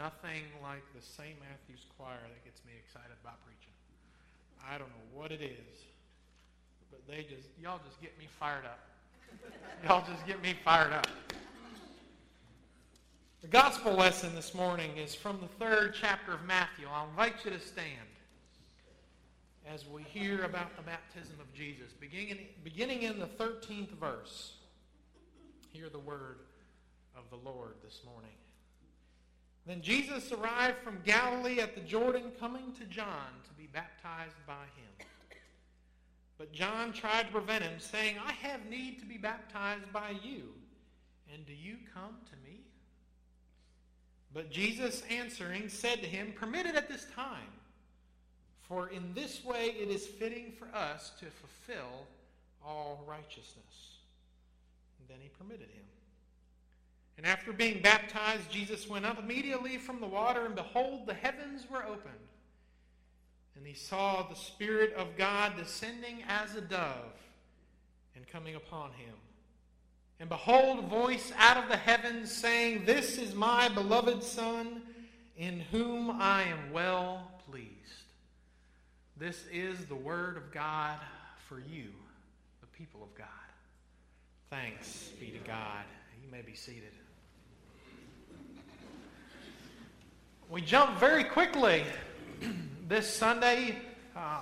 nothing like the St. Matthew's choir that gets me excited about preaching. I don't know what it is, but they just, y'all just get me fired up. y'all just get me fired up. The gospel lesson this morning is from the third chapter of Matthew. I'll invite you to stand as we hear about the baptism of Jesus. Beginning, beginning in the 13th verse, hear the word of the Lord this morning. Then Jesus arrived from Galilee at the Jordan, coming to John to be baptized by him. But John tried to prevent him, saying, I have need to be baptized by you, and do you come to me? But Jesus answering said to him, Permit it at this time, for in this way it is fitting for us to fulfill all righteousness. And then he permitted him. And after being baptized, Jesus went up immediately from the water, and behold, the heavens were opened. And he saw the Spirit of God descending as a dove and coming upon him. And behold, a voice out of the heavens saying, This is my beloved Son, in whom I am well pleased. This is the word of God for you, the people of God. Thanks be to God. You may be seated. We jump very quickly this Sunday uh,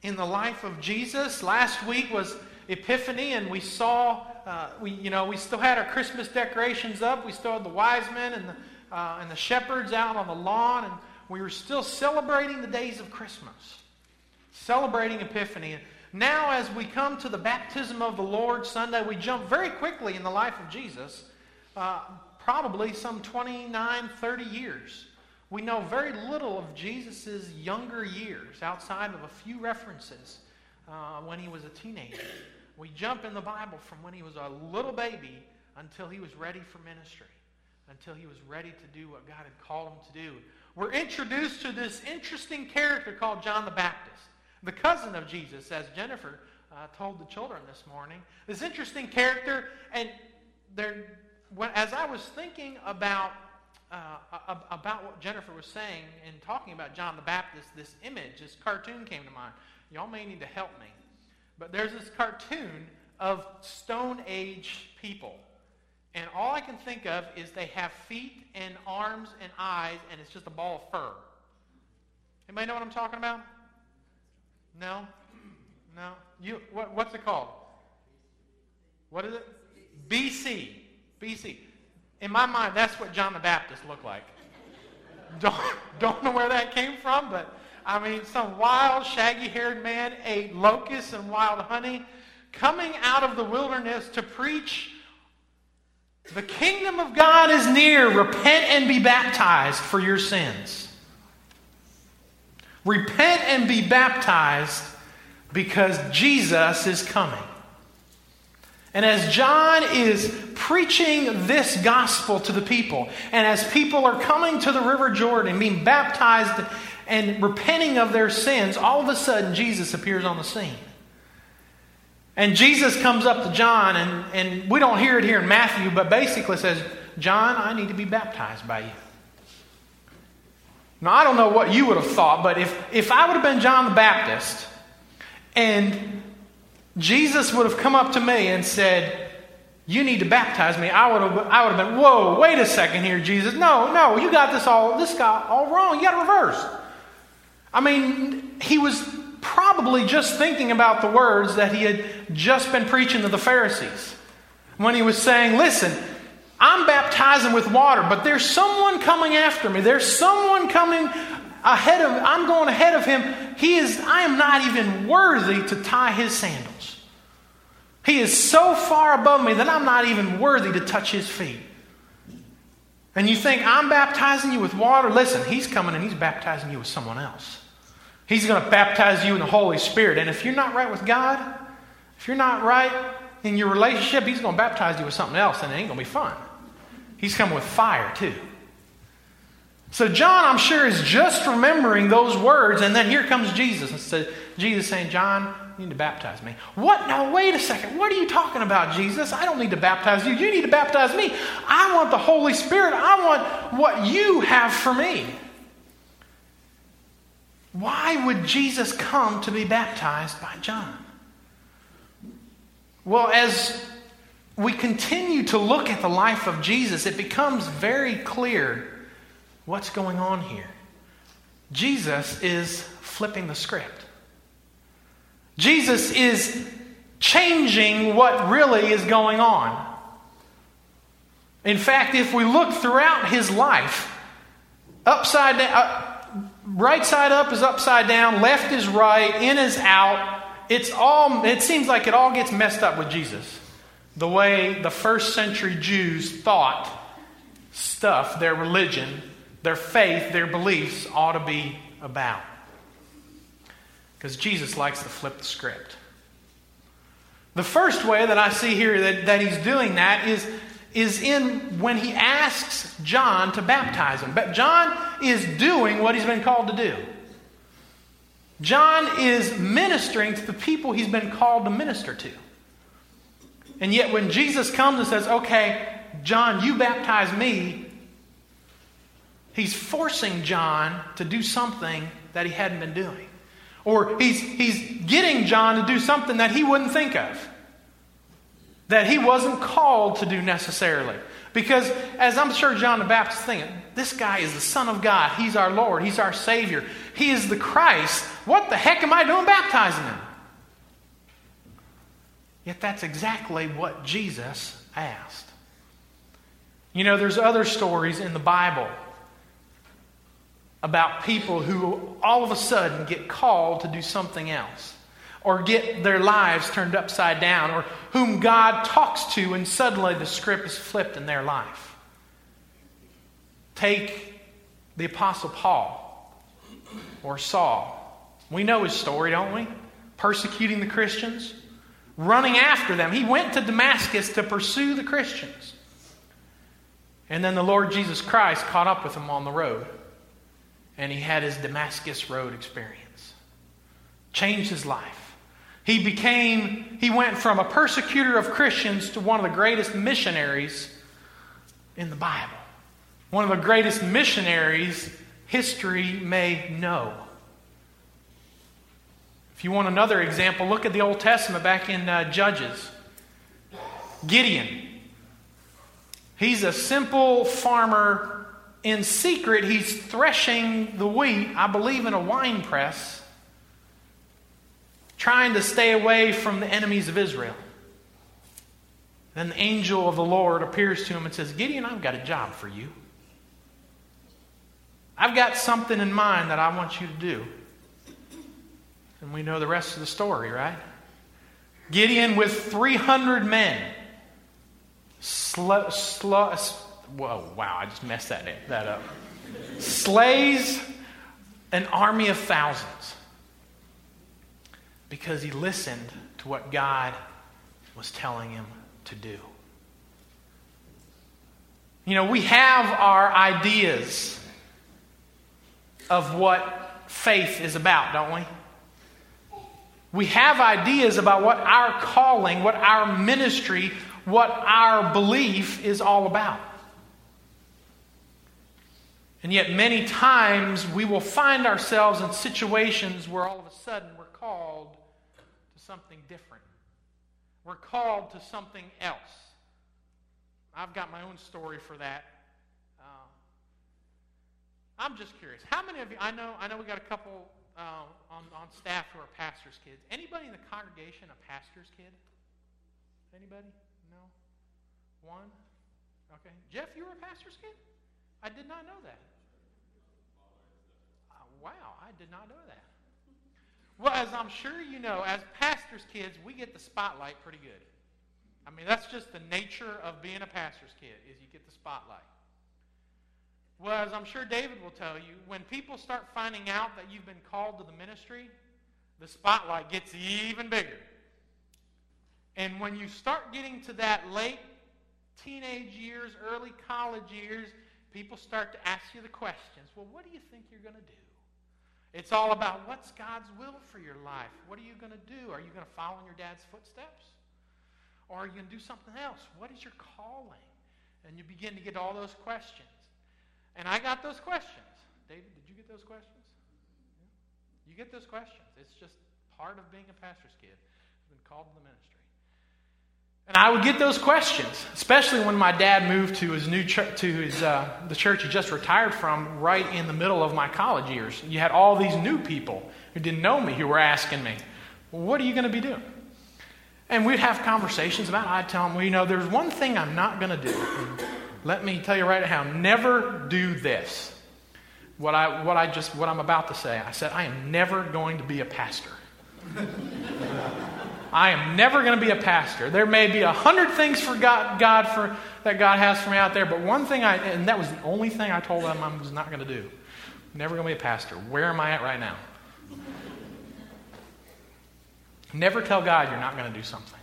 in the life of Jesus. Last week was Epiphany, and we saw, uh, we, you know, we still had our Christmas decorations up. We still had the wise men and the, uh, and the shepherds out on the lawn, and we were still celebrating the days of Christmas, celebrating Epiphany. Now, as we come to the baptism of the Lord Sunday, we jump very quickly in the life of Jesus, uh, probably some 29, 30 years. We know very little of Jesus' younger years outside of a few references uh, when he was a teenager. We jump in the Bible from when he was a little baby until he was ready for ministry, until he was ready to do what God had called him to do. We're introduced to this interesting character called John the Baptist, the cousin of Jesus, as Jennifer uh, told the children this morning. This interesting character, and there, when, as I was thinking about uh, about what Jennifer was saying in talking about John the Baptist, this image, this cartoon came to mind. Y'all may need to help me. But there's this cartoon of Stone Age people. And all I can think of is they have feet and arms and eyes, and it's just a ball of fur. Anybody know what I'm talking about? No? No? You, what, what's it called? What is it? BC. BC. In my mind, that's what John the Baptist looked like. Don't, don't know where that came from, but I mean, some wild, shaggy haired man ate locusts and wild honey, coming out of the wilderness to preach the kingdom of God is near. Repent and be baptized for your sins. Repent and be baptized because Jesus is coming. And as John is preaching this gospel to the people, and as people are coming to the River Jordan, being baptized and repenting of their sins, all of a sudden Jesus appears on the scene. And Jesus comes up to John, and, and we don't hear it here in Matthew, but basically says, John, I need to be baptized by you. Now, I don't know what you would have thought, but if, if I would have been John the Baptist and Jesus would have come up to me and said, You need to baptize me, I would have, I would have been, Whoa, wait a second here, Jesus. No, no, you got this all, this guy all wrong. You got to reverse. I mean, he was probably just thinking about the words that he had just been preaching to the Pharisees when he was saying, Listen, I'm baptizing with water, but there's someone coming after me. There's someone coming ahead of I'm going ahead of him. He is I am not even worthy to tie his sandals. He is so far above me that I'm not even worthy to touch his feet. And you think, I'm baptizing you with water? Listen, he's coming and he's baptizing you with someone else. He's going to baptize you in the Holy Spirit. And if you're not right with God, if you're not right in your relationship, he's going to baptize you with something else and it ain't going to be fun. He's coming with fire, too. So John, I'm sure, is just remembering those words, and then here comes Jesus. And so Jesus saying, John, you need to baptize me. What? No, wait a second. What are you talking about, Jesus? I don't need to baptize you. You need to baptize me. I want the Holy Spirit. I want what you have for me. Why would Jesus come to be baptized by John? Well, as we continue to look at the life of Jesus, it becomes very clear what's going on here. Jesus is flipping the script. Jesus is changing what really is going on. In fact, if we look throughout his life, upside down, uh, right side up is upside down, left is right, in is out. It's all, it seems like it all gets messed up with Jesus. The way the first century Jews thought stuff, their religion, their faith, their beliefs ought to be about. Because Jesus likes to flip the script. The first way that I see here that, that he's doing that is, is in when he asks John to baptize him. But John is doing what he's been called to do. John is ministering to the people he's been called to minister to. And yet, when Jesus comes and says, Okay, John, you baptize me, he's forcing John to do something that he hadn't been doing. Or he's, he's getting John to do something that he wouldn't think of, that he wasn't called to do necessarily. Because, as I'm sure John the Baptist is thinking, this guy is the Son of God. He's our Lord. He's our Savior. He is the Christ. What the heck am I doing baptizing him? Yet that's exactly what Jesus asked. You know, there's other stories in the Bible about people who all of a sudden get called to do something else or get their lives turned upside down or whom God talks to and suddenly the script is flipped in their life. Take the Apostle Paul or Saul. We know his story, don't we? Persecuting the Christians, running after them. He went to Damascus to pursue the Christians. And then the Lord Jesus Christ caught up with him on the road and he had his Damascus Road experience. Changed his life. He became, he went from a persecutor of Christians to one of the greatest missionaries in the Bible. One of the greatest missionaries history may know. If you want another example, look at the Old Testament back in uh, Judges. Gideon. He's a simple farmer in secret, he's threshing the wheat, I believe, in a wine press, trying to stay away from the enemies of Israel. Then the angel of the Lord appears to him and says, Gideon, I've got a job for you. I've got something in mind that I want you to do. And we know the rest of the story, right? Gideon with 300 men sl- sl- whoa, wow, I just messed that, that up. Slays an army of thousands because he listened to what God was telling him to do. You know, we have our ideas of what faith is about, don't we? We have ideas about what our calling, what our ministry, what our belief is all about. And yet, many times, we will find ourselves in situations where all of a sudden we're called to something different. We're called to something else. I've got my own story for that. Uh, I'm just curious. How many of you, I know, I know we got a couple uh, on, on staff who are pastors' kids. Anybody in the congregation a pastor's kid? Anybody? No? One? Okay. Jeff, you were a pastor's kid? I did not know that. Wow, I did not know that. Well, as I'm sure you know, as pastors' kids, we get the spotlight pretty good. I mean, that's just the nature of being a pastor's kid, is you get the spotlight. Well, as I'm sure David will tell you, when people start finding out that you've been called to the ministry, the spotlight gets even bigger. And when you start getting to that late teenage years, early college years, people start to ask you the questions well, what do you think you're going to do? It's all about what's God's will for your life. What are you going to do? Are you going to follow in your dad's footsteps? Or are you going to do something else? What is your calling? And you begin to get all those questions. And I got those questions. David, did you get those questions? You get those questions. It's just part of being a pastor's kid who's been called to the ministry. And I would get those questions, especially when my dad moved to his new church, to his uh, the church he just retired from, right in the middle of my college years. You had all these new people who didn't know me who were asking me, well, "What are you going to be doing?" And we'd have conversations about. It. I'd tell them, "Well, you know, there's one thing I'm not going to do. Let me tell you right now, never do this." What I what I just what I'm about to say. I said, "I am never going to be a pastor." I am never going to be a pastor. There may be a hundred things for God, God for, that God has for me out there, but one thing I, and that was the only thing I told them I was not going to do. Never going to be a pastor. Where am I at right now? Never tell God you're not going to do something.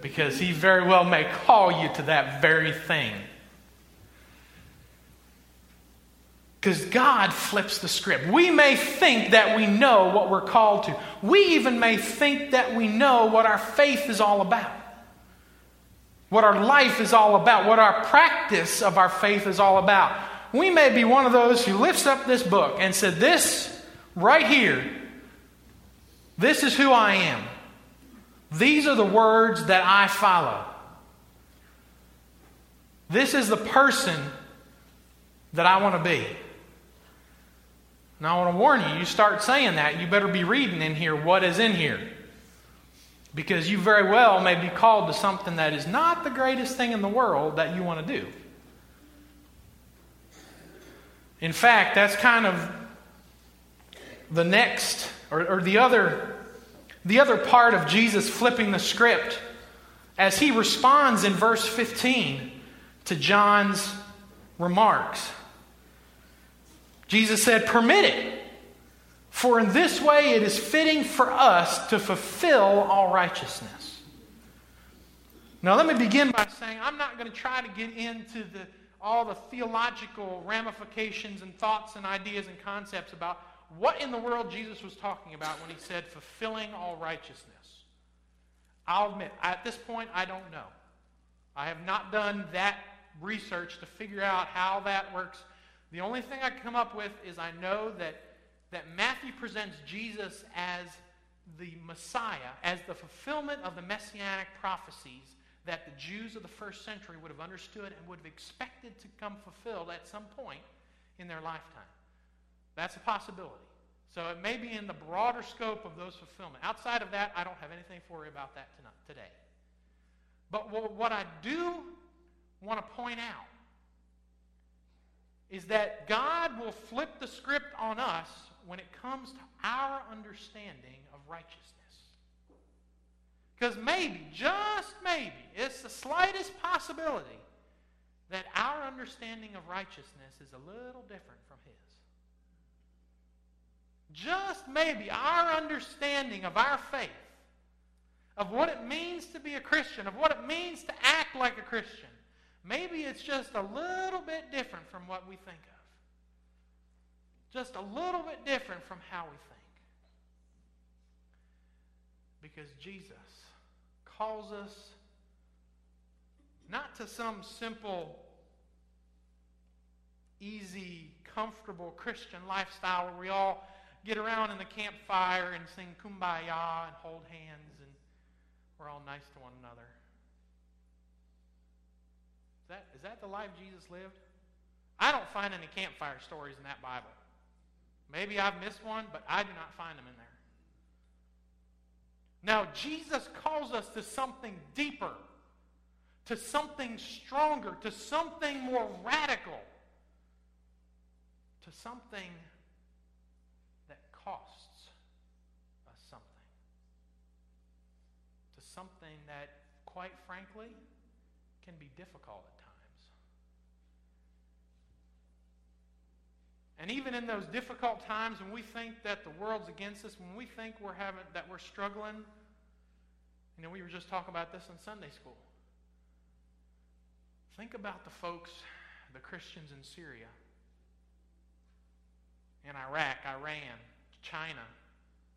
Because He very well may call you to that very thing. Because God flips the script. We may think that we know what we're called to. We even may think that we know what our faith is all about, what our life is all about, what our practice of our faith is all about. We may be one of those who lifts up this book and said, This right here, this is who I am. These are the words that I follow. This is the person that I want to be. Now, I want to warn you, you start saying that, you better be reading in here what is in here. Because you very well may be called to something that is not the greatest thing in the world that you want to do. In fact, that's kind of the next, or, or the other, the other part of Jesus flipping the script as he responds in verse 15 to John's remarks. Jesus said, Permit it, for in this way it is fitting for us to fulfill all righteousness. Now, let me begin by saying I'm not going to try to get into the, all the theological ramifications and thoughts and ideas and concepts about what in the world Jesus was talking about when he said fulfilling all righteousness. I'll admit, at this point, I don't know. I have not done that research to figure out how that works the only thing I come up with is I know that, that Matthew presents Jesus as the Messiah, as the fulfillment of the messianic prophecies that the Jews of the first century would have understood and would have expected to come fulfilled at some point in their lifetime. That's a possibility. So it may be in the broader scope of those fulfillment. Outside of that, I don't have anything for you about that tonight, today. But what I do want to point out is that God will flip the script on us when it comes to our understanding of righteousness. Because maybe, just maybe, it's the slightest possibility that our understanding of righteousness is a little different from His. Just maybe our understanding of our faith, of what it means to be a Christian, of what it means to act like a Christian, Maybe it's just a little bit different from what we think of. Just a little bit different from how we think. Because Jesus calls us not to some simple, easy, comfortable Christian lifestyle where we all get around in the campfire and sing kumbaya and hold hands and we're all nice to one another that, is that the life Jesus lived? I don't find any campfire stories in that Bible. Maybe I've missed one, but I do not find them in there. Now, Jesus calls us to something deeper, to something stronger, to something more radical, to something that costs us something, to something that, quite frankly, can be difficult at And even in those difficult times when we think that the world's against us, when we think we're having that we're struggling, you know, we were just talking about this in Sunday school. Think about the folks, the Christians in Syria. in Iraq, Iran, China,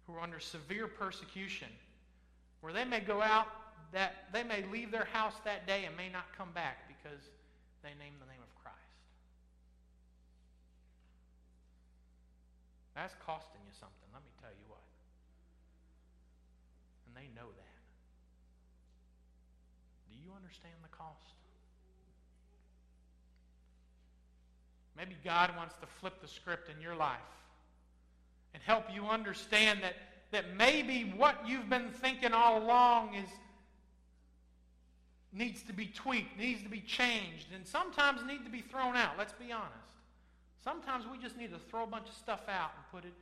who are under severe persecution, where they may go out that they may leave their house that day and may not come back because they name the name of Christ. That's costing you something, let me tell you what. And they know that. Do you understand the cost? Maybe God wants to flip the script in your life and help you understand that, that maybe what you've been thinking all along is needs to be tweaked, needs to be changed, and sometimes need to be thrown out. Let's be honest. Sometimes we just need to throw a bunch of stuff out and put it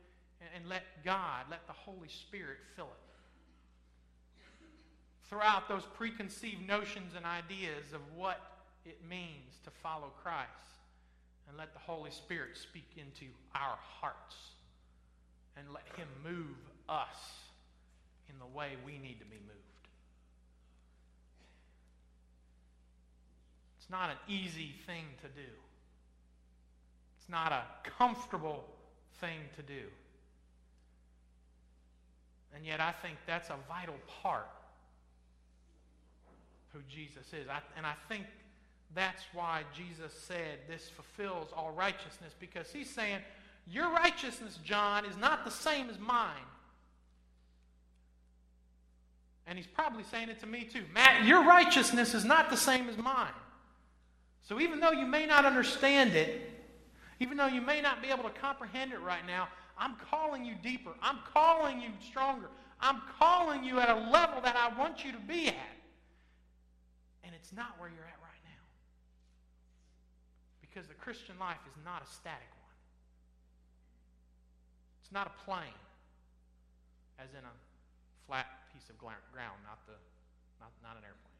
and, let God, let the Holy Spirit fill it. Throw out those preconceived notions and ideas of what it means to follow Christ and let the Holy Spirit speak into our hearts and let Him move us in the way we need to be moved. It's not an easy thing to do. It's not a comfortable thing to do. And yet, I think that's a vital part who Jesus is. I, and I think that's why Jesus said this fulfills all righteousness, because he's saying, Your righteousness, John, is not the same as mine. And he's probably saying it to me too. Matt, your righteousness is not the same as mine. So even though you may not understand it, even though you may not be able to comprehend it right now, I'm calling you deeper. I'm calling you stronger. I'm calling you at a level that I want you to be at. And it's not where you're at right now. Because the Christian life is not a static one. It's not a plane, as in a flat piece of ground, not, the, not, not an airplane.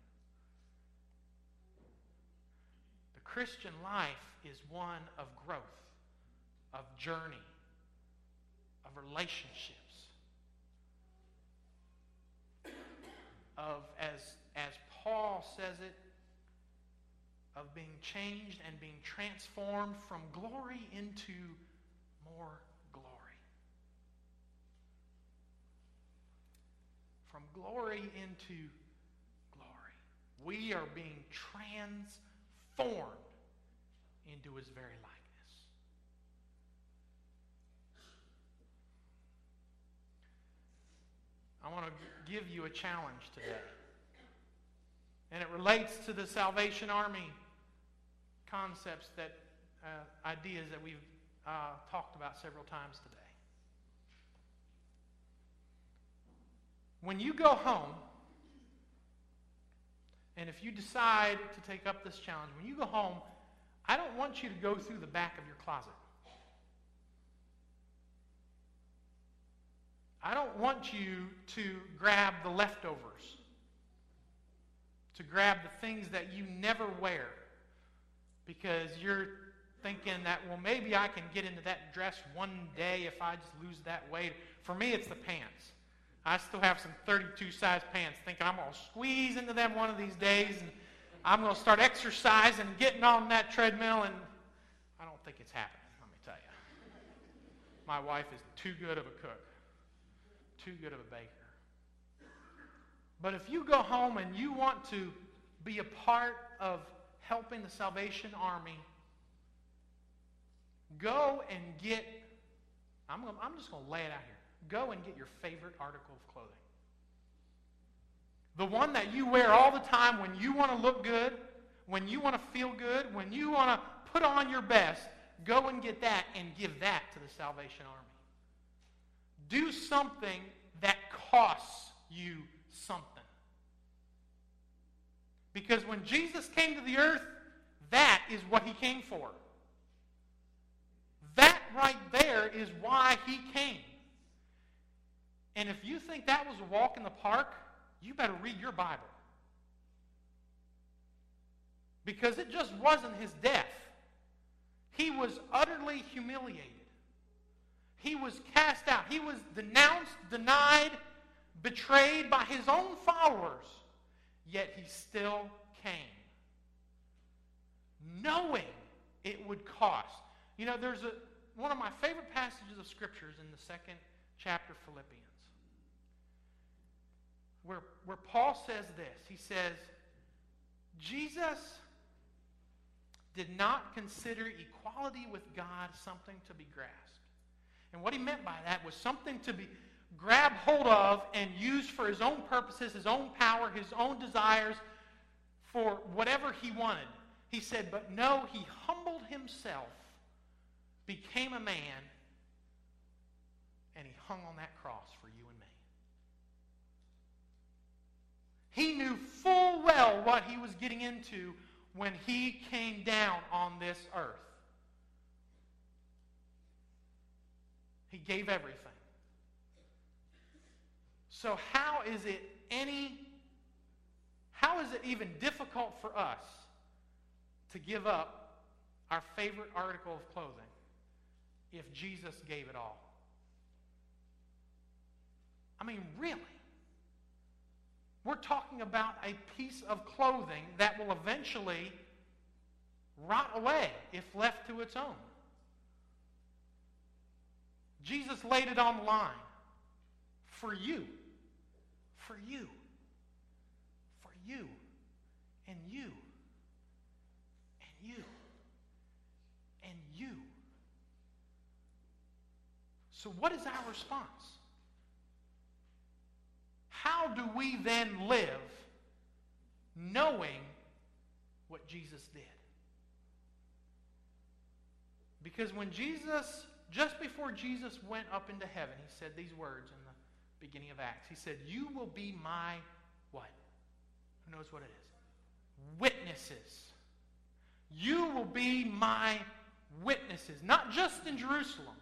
Christian life is one of growth, of journey, of relationships, of, as, as Paul says it, of being changed and being transformed from glory into more glory. From glory into glory. We are being transformed into his very likeness. I want to give you a challenge today. And it relates to the Salvation Army concepts that, uh, ideas that we've uh, talked about several times today. When you go home, and if you decide to take up this challenge, when you go home, I don't want you to go through the back of your closet. I don't want you to grab the leftovers, to grab the things that you never wear because you're thinking that, well, maybe I can get into that dress one day if I just lose that weight. For me, it's the pants. I still have some 32 size pants, thinking I'm going to squeeze into them one of these days and I'm going to start exercising and getting on that treadmill, and I don't think it's happening, let me tell you. My wife is too good of a cook too good of a baker. But if you go home and you want to be a part of helping the Salvation Army, go and get, I'm, I'm just going to lay it out here. Go and get your favorite article of clothing. The one that you wear all the time when you want to look good, when you want to feel good, when you want to put on your best, go and get that and give that to the Salvation Army. Do something that costs you something. Because when Jesus came to the earth, that is what he came for. That right there is why he came. And if you think that was a walk in the park, you better read your Bible. Because it just wasn't his death. He was utterly humiliated. He was cast out. He was denounced, denied, betrayed by his own followers. Yet he still came. Knowing it would cost. You know, there's a one of my favorite passages of scriptures in the second chapter Philippians, where, where Paul says this. He says, Jesus did not consider equality with God something to be grasped. And what he meant by that was something to be grabbed hold of and used for his own purposes, his own power, his own desires, for whatever he wanted. He said, but no, he humbled himself, became a man, and he hung on that cross for you and me. He knew full well what he was getting into when he came down on this earth. He gave everything. So, how is it any, how is it even difficult for us to give up our favorite article of clothing if Jesus gave it all? I mean, really? We're talking about a piece of clothing that will eventually rot away if left to its own. Jesus laid it on the line for you, for you, for you, and you, and you, and you. So, what is our response? How do we then live knowing what Jesus did? Because when Jesus, just before Jesus went up into heaven, he said these words in the beginning of Acts. He said, You will be my what? Who knows what it is? Witnesses. You will be my witnesses, not just in Jerusalem,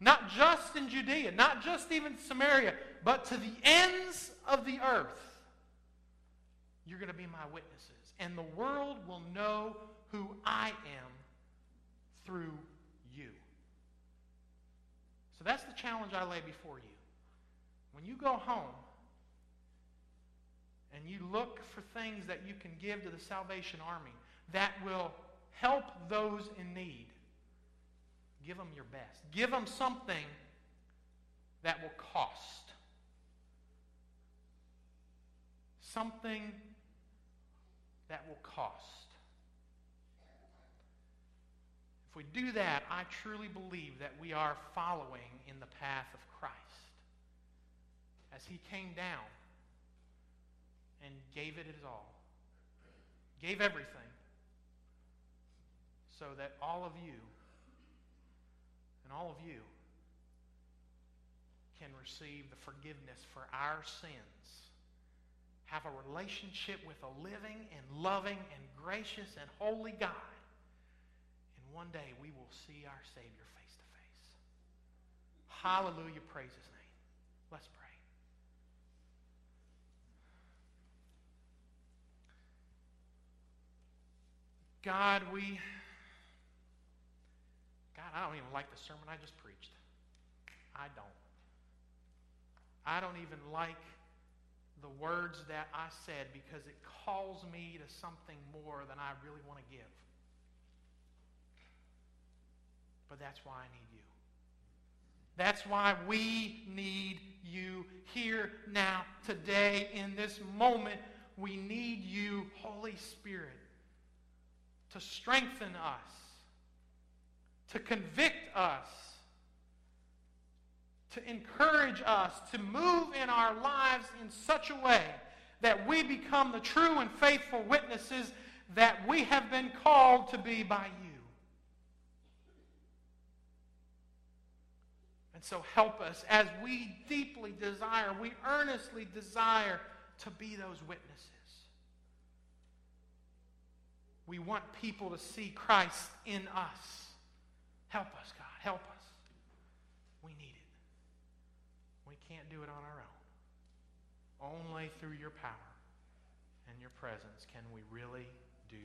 not just in Judea, not just even Samaria, but to the ends of the earth. You're going to be my witnesses. And the world will know who I am through you. So that's the challenge I lay before you. When you go home and you look for things that you can give to the Salvation Army that will help those in need, Give them your best. Give them something that will cost. Something that will cost. If we do that, I truly believe that we are following in the path of Christ. As he came down and gave it his all, gave everything, so that all of you and all of you can receive the forgiveness for our sins, have a relationship with a living and loving and gracious and holy God. And one day we will see our Savior face to face. Hallelujah. Praise his name. Let's pray. God, we God, I don't even like the sermon I just preached. I don't. I don't even like the words that I said because it calls me to something more than I really want to give. But that's why I need you. That's why we need you here, now, today, in this moment. We need you, Holy Spirit, to strengthen us to convict us, to encourage us to move in our lives in such a way that we become the true and faithful witnesses that we have been called to be by you. And so help us as we deeply desire, we earnestly desire to be those witnesses. We want people to see Christ in us. Help us, God. Help us. We need it. We can't do it on our own. Only through your power and your presence can we really do